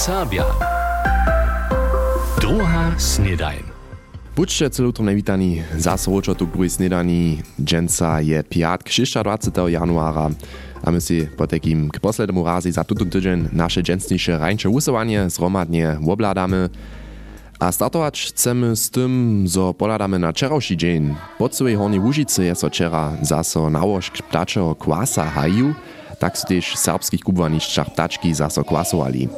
Serbia. Druga snedajn. Buďte celutrne witani zase tu k druhej snedaní. Dženca je piatk 26. januára a my si po takým k poslednému razi za tuto tydzień naše dženstnejšie rajnče usowanie zromadnie obladamy. A startować chcemy z tym, zo poladamy na wczorajszy dzień. Po całej Hornej Łużycy jest wczera zaso nałożk ptaczego kwasa haju, tak su też w serbskich kubwaniszczach ptaczki zaso kwasowali.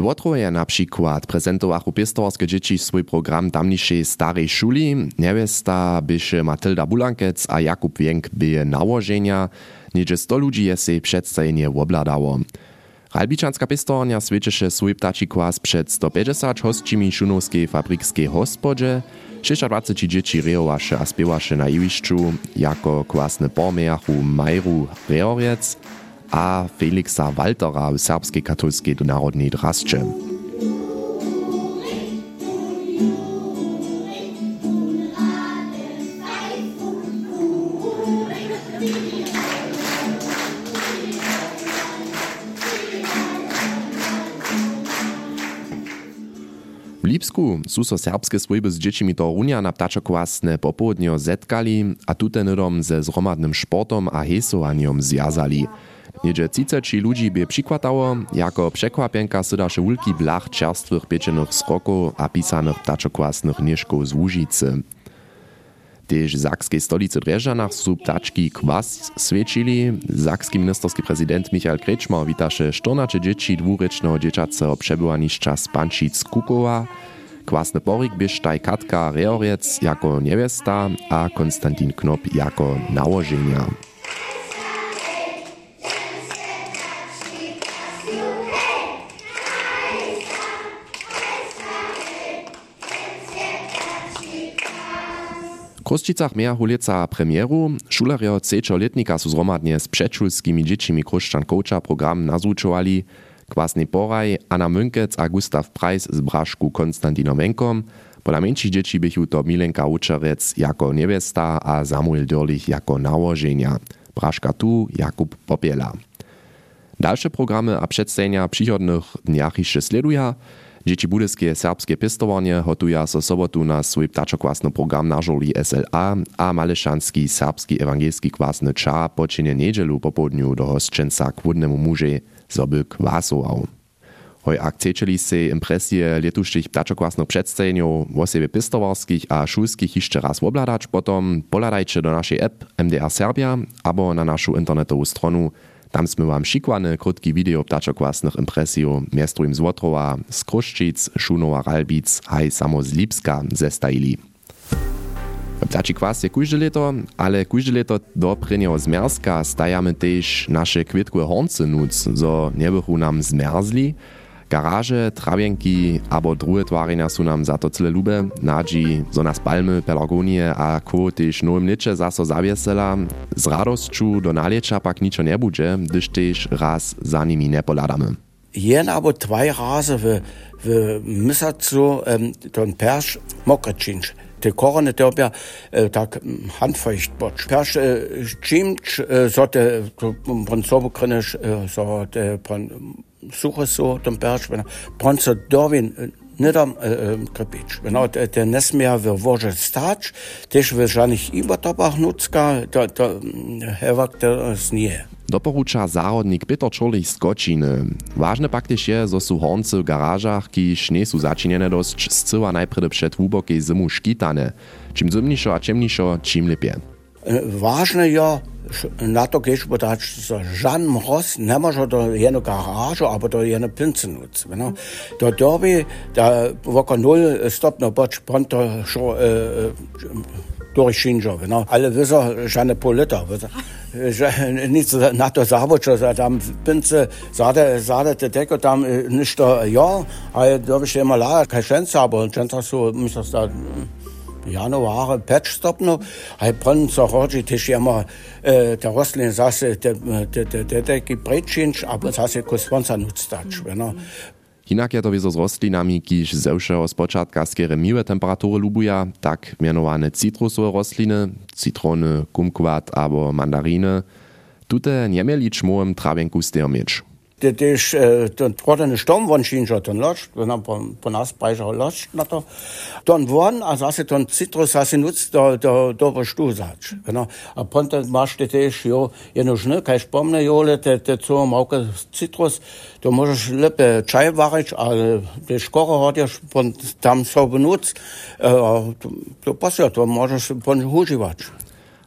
W Łotrowie na przykład prezentowachu pistowarskie dzieci swój program tamniejszej starej szuli. Niewiesta byše Matylda Bulankec a Jakub Wienk byje nałożenia. Niedzie 100 ludzi je się przedstawienie obladało. Ralbiczanska pistornia świeciše swój ptaci kwas przed 150 hostcimi szunowskiej fabrykskiej hospodzie. 26 dzieci rejowaše a spiewaše na iwiszczu, jako kwasny pormejachu Majru Reoriec, a Feliksa Waltera, serbske katolske do narodnej drasče. Lipsku sú so serbské svojby s dečimi Torunia na ptačokvásne popołudnio zetkali a tu ten ze zromadnym športom a hesovaním zjazali. Niedzie 30 ludzi by przykładało, jako przekłapienka sydasze wulki blach czerstwych pieczonych sroków a pisanych ptaczokłasnych nieszków z Łużycy. Tež w zakskiej stolicy Dreżanach su ptaczki kwas świecili. Zakski ministerski prezydent Michael Krečmar witaše 14 dzieci dwurycznego dzieciacego przebywaniszcza z Pančic Kukowa. Kwasny porik bysztaj Katka Reoriec jako niewiesta, a Konstantin Knop jako nałożenia. Kruščicach meja hulica premieru. Šularjo letnika su zromadnie z předšulskimi dzieci Kruščan Koča program nazvučovali. Kwasny Poraj, Anna Münkec a Gustav Preis z Brašku Konstantinom Wenkom. Pola menších dzieci bychu to Milenka Učerec jako niewiesta a Samuel Dörlich jako nałożenia. Braška tu Jakub Popiela. Dalsze programy a przedstawienia przychodnych dniach jeszcze. Dzieci budyskie serbskie pěstovanie hotuja so sobotu na swój ptačokvásny program na žoli SLA a malešanský serbski evangelski kvásny ča počine nedelu popodňu do hostčenca k vodnemu muže zoby kvásoval. Hoj akcečeli se impresje letuštých ptačokvásnych předstejňov, vosebe pistovarských a šulských ešte raz obladať potom, poladajte do našej app MDR Serbia abo na našu internetovú stronu tam sme wam šikwane krótki video ptačokwasnych impresjów miastrujem z Łotrowa, z Kruščic, Šunowa, Ralbic, haj samo z Lipska zestajili. Ptači kwas je kujże leto, ale kujże leto do prynjeho zmerzka stajamy też nasze kwitkue hornce nuc, zo nie bychu nam zmerzli. Garaże, trawienki abo drugie twarenia su nam za to cyle lube. Nadzi, zo palmy, pelargonie a ko też nowym licze zaso zawiesela. Z radosću do naliecza pak niczo nie bude, gdyż też raz za nimi nie poladamy. Jen aber zwei Rase w, w Missacu ähm, ten Persch mokreczynč. Te korone tobia äh, tak handfeucht bocz. Persch äh, čimč, äh, so te kreniš, äh, so te pon suche so ten Persch, wenn pon so dorwin nedam krepič. Wenn auch der nesmia w woże stać, też wahrscheinlich über tabach nutzka, da, da, hewak der znie. Doporuča zárodnik Peter Čorlich z Kočiny. Ważne pak też je, zo su hornce w garażach, kiż nie su zaczynjene dość, zcyła najprede przed łubokiej zimu szkitane. Czim zimniejszo a ciemniejszo, czym lepiej. Važno je, na to gehst du, da hast du Jan Ross, nicht mehr schon da hier eine Garage, aber da hier eine Pinze Da Derby, da war null, stop, noch Ponto, schon, äh, durch Schinjo, genau. Alle wissen, ich eine Polita, nicht nach der Sabotsche, da Pinze, sade, sade, der Decke, da nicht, ja, da ich immer la, kein Schänz habe, und Schänz hast du, mich das da, januare patchstopno hay pon so roji tisch jama der roslin sasse äh, äh, der der der gibrechinch aber sasse kosponsa nutstach wenn er Hinak je to vizo rostlinami, ki jih zevše od počatka skere mive temperature lubuja, tak mjenovane citrusove rostline, citrone, kumkvat abo mandarine, tute njemelič mojem travenku steomič. Dat Dich wat den Storm wann Schiinscher den lacht, bon assbreicher lacht natter. Dan waren as as an Zitrus as se nutzt der dower Stosatsch. a Ponten marchteteich Jo jeno schnë keich spomne Jole zo Mauke Zitrus, do moch lëppe Scheiwarrech a de Skorre hat Dich von Dam zo benutzt, do passiert march bon Hojiwatsch.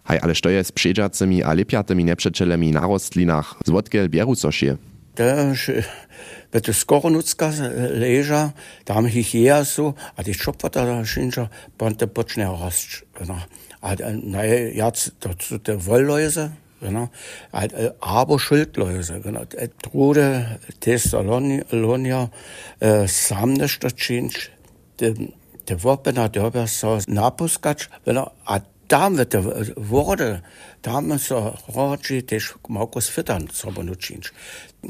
Hei alle Steuers beschéger zemi a Lipiatemi nepschetschelemi Naroslinach, Swotgel Bierussochie. da wird Koronutzka äh, leja, da tam ich je so, hat die a da čopata šinča, pa te počne rast. Genau. Ah, hat ein jac, Jahr dazu der Wollläuse, genau. Hat aber Schildläuse, genau. Äh, Trude, Thessalonia, äh, Samnestacinch, der Wopena, der Napus, genau, a tam wird der Worte, tam so roči tež malko sfitan, so bo nučinč.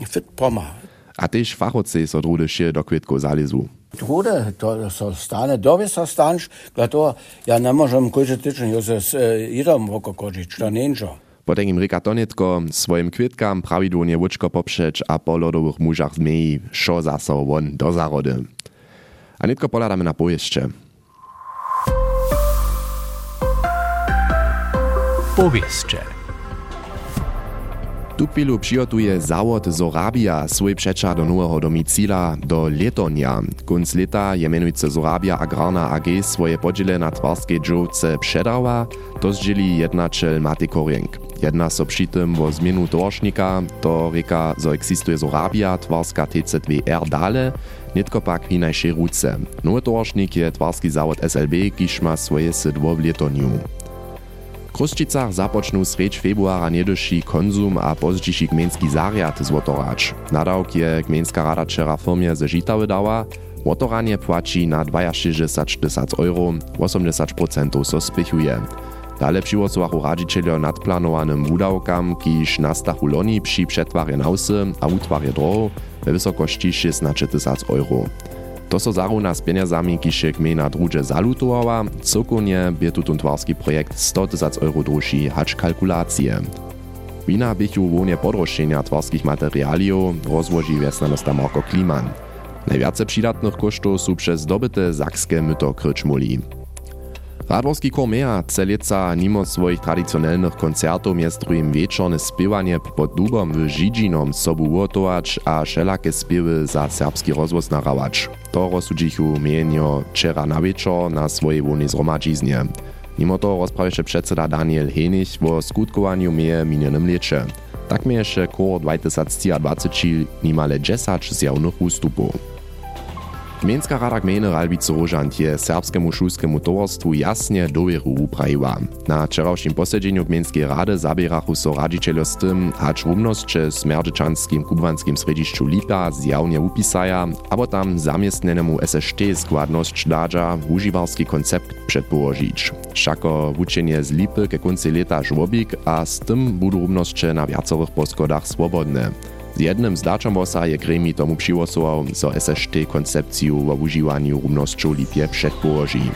Fit poma. A tež fachoci so drude šie do kvitko zalizu. Drude, to so stane, dobi so stanč, ja ne možem koji tyčen, jo se idom oko kožič, to. Potem im rekatonitko svojim kwitkam prawidłownie łuczko poprzeć a po lodowych mużach zmei, szo zaso won do zarody. A nitko poladamy na pojeździe. Powieście. Tu chwilu přijotuje zawod Zorabia swój przecza do nowego domicila do letonia. Kunc leta je Zorabia Agrarna AG swoje podziele na twarskiej dżowce przedała, to zdzieli jednaczel Maty Korienk. Jedna so przy tym o zmienu to reka, zo eksistuje Zorabia, twarska TZ2R dale, nitko pak w najszej ruce. Nowy towarznik je twarski SLB, kiż ma swoje sydło w letoniu. Kruščicach započnú sreč februara nedoší konzum a pozdźiši gmenski zariad zwotorać. Nadawk je gmenska rada wczera firmie ze Žitawy dała, Wotoranie płaci na 62 euro, 80% so spichuje. Dale přiwocovachu radzicielio nadplanowanym wudawkam, kiż nastachu loni przy przetwarje nausy a utwarje droh we wysokości 16 tysac euro. To so zarówna z pieniądzami, kisze gmina drugie zalutowała, cokownie bie tutun twarski projekt 100 tysac euro droższy hacz kalkulacje. Wina bychu wonie podroższenia twarskich materialiów rozłoży wiesnanosta Marko Kliman. Najwiace przydatnych kosztów są przez zdobyte zakskie myto kryczmuli. Radworski Kormea celica mimo swoich tradicionalnych koncertów jest drugim wieczorne spiewanie pod dubom w Żidžinom sobu ugotować a wszelakie spiewy za serbski rozwoz narawać. To rozsudzichu mienio wczera na wieczor na swojej wolnej zromadziznie. Mimo to rozprawisze przedseda Daniel Henich o skutkowaniu mieje minionym lecie. Tak miejesze koło 2020 nimale 10 zjawnych ustupów. Gmejnska rada gmejny Ralbice Rožant je serbskemu šulskemu towarstwu jasnie dowieru uprajiła. Na wczorajszym posiedzeniu gmejnskiej rady zabierachu so radzicielio z tym, hacz rumnosće smerdyczanskim kubwanskim središću Lipa zjawnie upisaja, abo tam SST składność dadża užiwarski koncept przedpołožić. Všako wučenie z Lipy ke konci leta żłobik, a z tym budu rumnosće na wiacorych poskodach swobodne. Z jednym zdaczom wosa je gremi tomu přiwosował, so SST koncepciju wo užiwaniu rumnosću Lipje przedpołoži.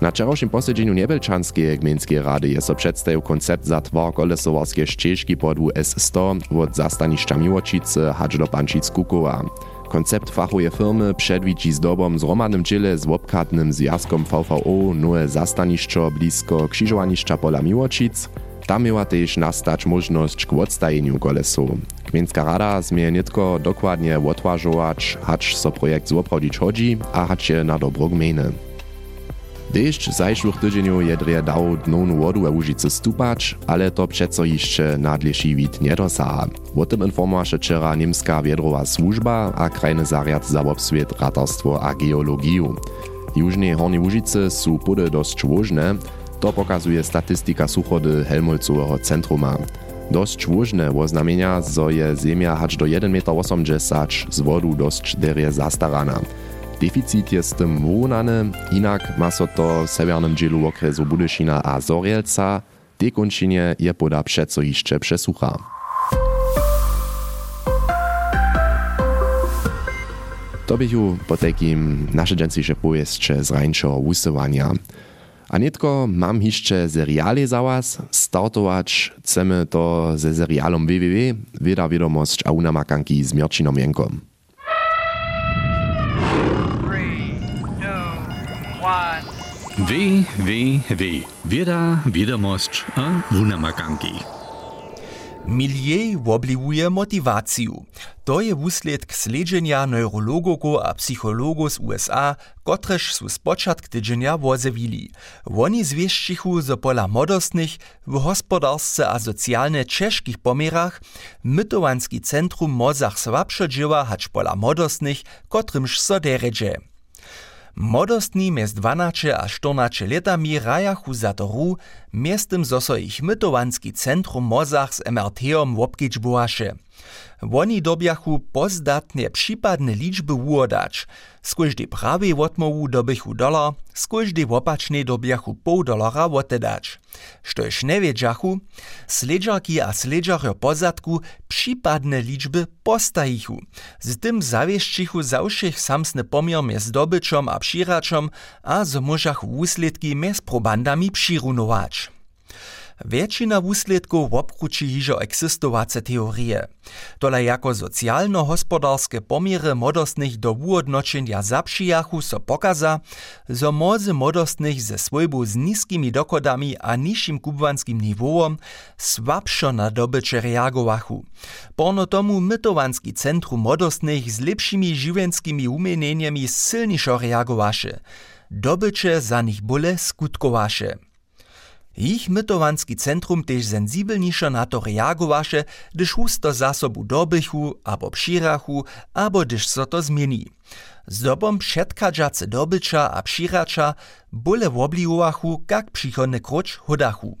Na wczorajszym posiedzeniu Niebelczanskiej Gmiejskiej Rady jest so przedstawił koncept za twar kolesowarskie ścieżki podwu S100 od zastaniszcza Miłočice hacz do Pančic Kukowa. Koncept fachuje firmy przedwidzi zdobom zromadnym dziele z łopkatnym związkom VVO nowe zastaniszczo blisko krzyżowaniszcza pola Miłočic, tam miała też nastać możność k odstajeniu kolesu. Gminska rada zmie nitko dokładnie odwažować, hacz so projekt złoprodzić chodzi, a hacz je na dobro gminy. Deszcz zajszłych tydzieniu je drje dał dnownu wodu we Łużycy stupać, ale to przeco jeszcze nadlejszy wid nie dosaha. O tym informowała wczera niemska wiedrowa służba a krajny zariad za obswiet ratarstwo a geologiu. Južnej Hornej Łužice sú pody dosť łożne, to pokazuje statistika suchody Helmolcového centruma. Dosť łożne oznamienia, zo je zemia hač do 1,80 m z wodu dosť derie zastarana. Deficit je z tym wyrównany, inak ma so to w severnym dzielu okresu Budyszina a Zorielca, dekončinie je poda przeco jeszcze przesucha. To bychu po takim nasze dżęsejsze pojeźdźcze z rańszego usywania. A nitko mam jeszcze seriale za was. Startować chcemy to ze serialom www. Wieda wiadomość a unamakanki z Miercinom Jenkom. Wie, wie, wie. Wieda, wiadomość a unamakanki. Miljej wobliwuje motywaciju. To je wuslědk sledźenja neurologów a psychologów z USA, kotrež su spočatk tydźenja wozewili. Woni zwieścichu, zo pola modostnych w hospodarsce a socjalne czeskich pomierach mytowanski centrum mozach słabsze dzieła hacz pola modostnych, kotrymż so deredże. Modostni mjez 12 a 14 letami rajachu za to ru, miestem zoso ich mytowanski centrum mozach z MRT-om. Woni dobjachu pozdatne przypadne liczby uodać. Z każdej prawej odmowu dobychu dolar, z każdej wopacznej dobjachu pół dolara wotedać. Štož newiedzachu, sledżarki a sledżarjo pozadku przypadne liczby postajichu. Z tym zawieszczychu zawszych samsny pomiar mjez dobyczom a przyraczom, a zmożachu usledki mjez probandami přirunować. Většina wusledków wobkruči hižo existowace teorie. Tole jako socjalno-hospodarske pomiery modostnych do wuodnočenja zapšijachu so pokaza, zo mozy modostnych ze swojbu z niskimi dokodami a nižším kubwanskim niwoom słabszo na dobycze reagowachu. Porno tomu mytowanski centrum modostnych z lepszymi żywienskimi umienieniami silniszo reagowaše. Dobycze za nich bole skutkowaše. Ich mytowanski centrum tež sensibelnišo na to reagowaše, gdyż husto zasobu dobychu, abo přirachu, abo gdyż so to zmieni. Zdobom předkadžace dobycza a přiracza bole wobliwowachu, kak přichodny kroč hodachu.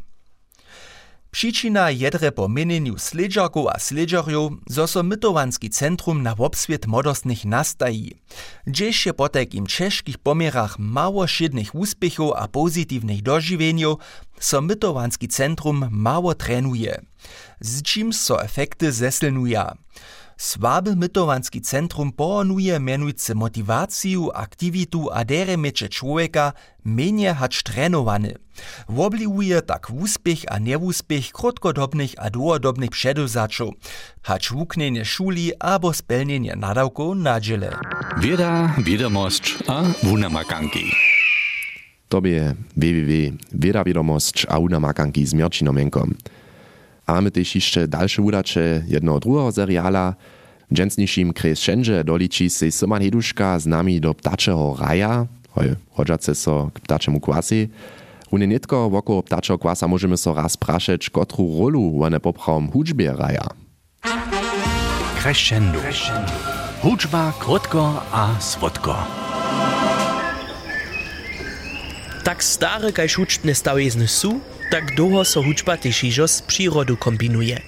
Przyczyna jedre po mienieniu sledżarków a sledżarjów, zo so mytowanski centrum na wobswiet modostnych nastaji. Gdzieś się po takim czeskich pomierach mało szydnych uspiechów a pozytywnych dożywieniów, so mytowanski centrum mało trenuje. Z czym so efekty zesilnuje. Słaby Mytowanski centrum poonuje mienujce motywaciju, aktivitu a dere meče človeka menje hač trenowany. Wobliwuje tak úspech a neúspech krotkodobných a dôvodobných předovzačov, hač vúknenie šuli abo spelnenie nadavkov na džele. Vieda, vedomosť a vunamakanky. To je www.wiedawiadomość a unamakanki z Miočinomienkom. Mamy też jeszcze dalsze udacze jednego drugiego seriala. Dżęsniejszym krescendzie doliczy się Syman Heduszka z nami do ptaczego raja, hoj, hodżace so k ptaczemu kwasi. Rune nitko wokół ptaczego kwasa możemy so raz praszeć, kotru rolu one poprawom hudżbie raja. Crescendo. Hudżba krótko a słodko. Tak stare kaž hučtne stawizny su, tak długo so też iżo z przyrodu kombinuje.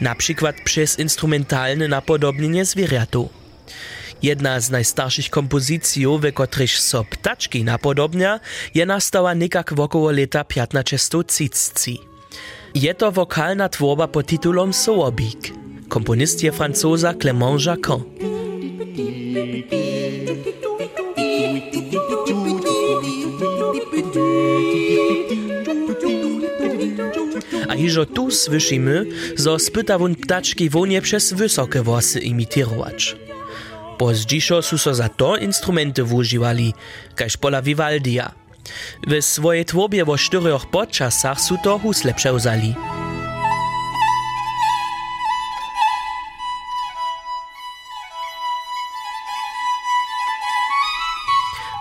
Na przykład przez instrumentalne napodobnienie zwierzatu. Jedna z najstarszych kompozycji, we których so ptaczki napodobnia, je nastała niekak wokoło lata 1530. Je to wokalna tworba pod tytułem Sołobik. Komponist je francoza Clément Jacquin. Hižo tu słyszymy, zo spyta ptaczki wonie przez wysokie włosy imitirować. Pozdźiszo su so za to instrumenty wużywali, kaž pola Vivaldia. W swojej tłobie wo czterech podczasach su to husle przełzali.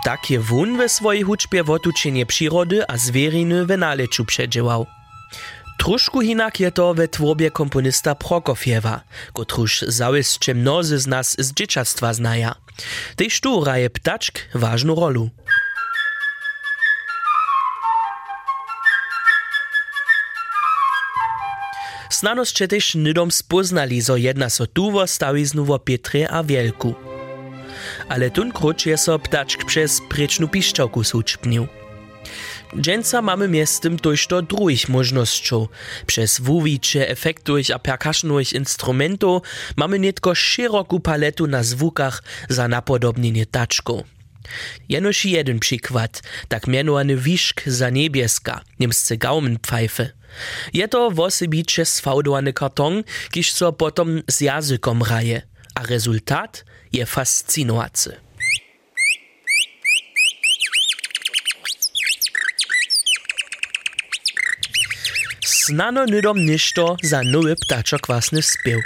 Tak je wun we swojej huczbie wotuczenie przyrody a zwieriny w naleczu przedziałał. Troszku inak je to we tłobie komponista Prokofiewa, kotruż załyszcze mnozy z nas z dzieciactwa znaja. Tyż tu raje ptaczk ważną rolę. Snanosće tež nidom spoznali, zo jedna so tuvo staviznu vo Petre a Wielku. Ale tun kroč je so ptačk přes prečnu piščovku súčpnil. Dżęca mamy miestem tojšto drugich możnościów. Przez wuwicze efektowych a percussionowych instrumentów mamy nietko szeroką paletu na zwukach za napodobnienie taczku. Jenoż jeden przykład, tak mianowany wiszk za niebieska, niemscy gaumenpfeife. Je to wosybicie sfałdowany karton, kiż so potom z jazykom raje, a rezultat je fascynujący. Znano nydom ništo za nowy ptaczokłasny spiew.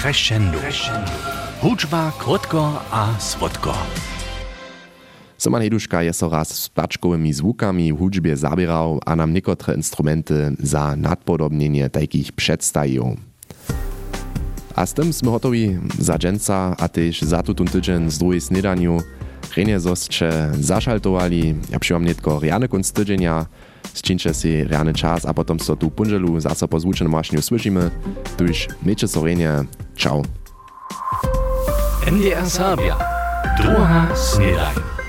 Crescendo. Hudźba krótko a słodko. Soman Heduška je so raz s ptačkowymi zwukami w hudźbie zabierał, a nam niekotre instrumenty za nadpodobnienie takich przedstajił. A z tym sme hotowi za dżęca, a też za tutun tydzień z drugiej snedaniu. Renie zosće zašaltovali, ja přivam netko riane kunst tydzienia, s čím si reálny čas a potom sa so tu punželu zase po zvučenom mašniu slyšíme. Tuž meče sorenia. Čau. NDR Serbia. Druhá snedajna.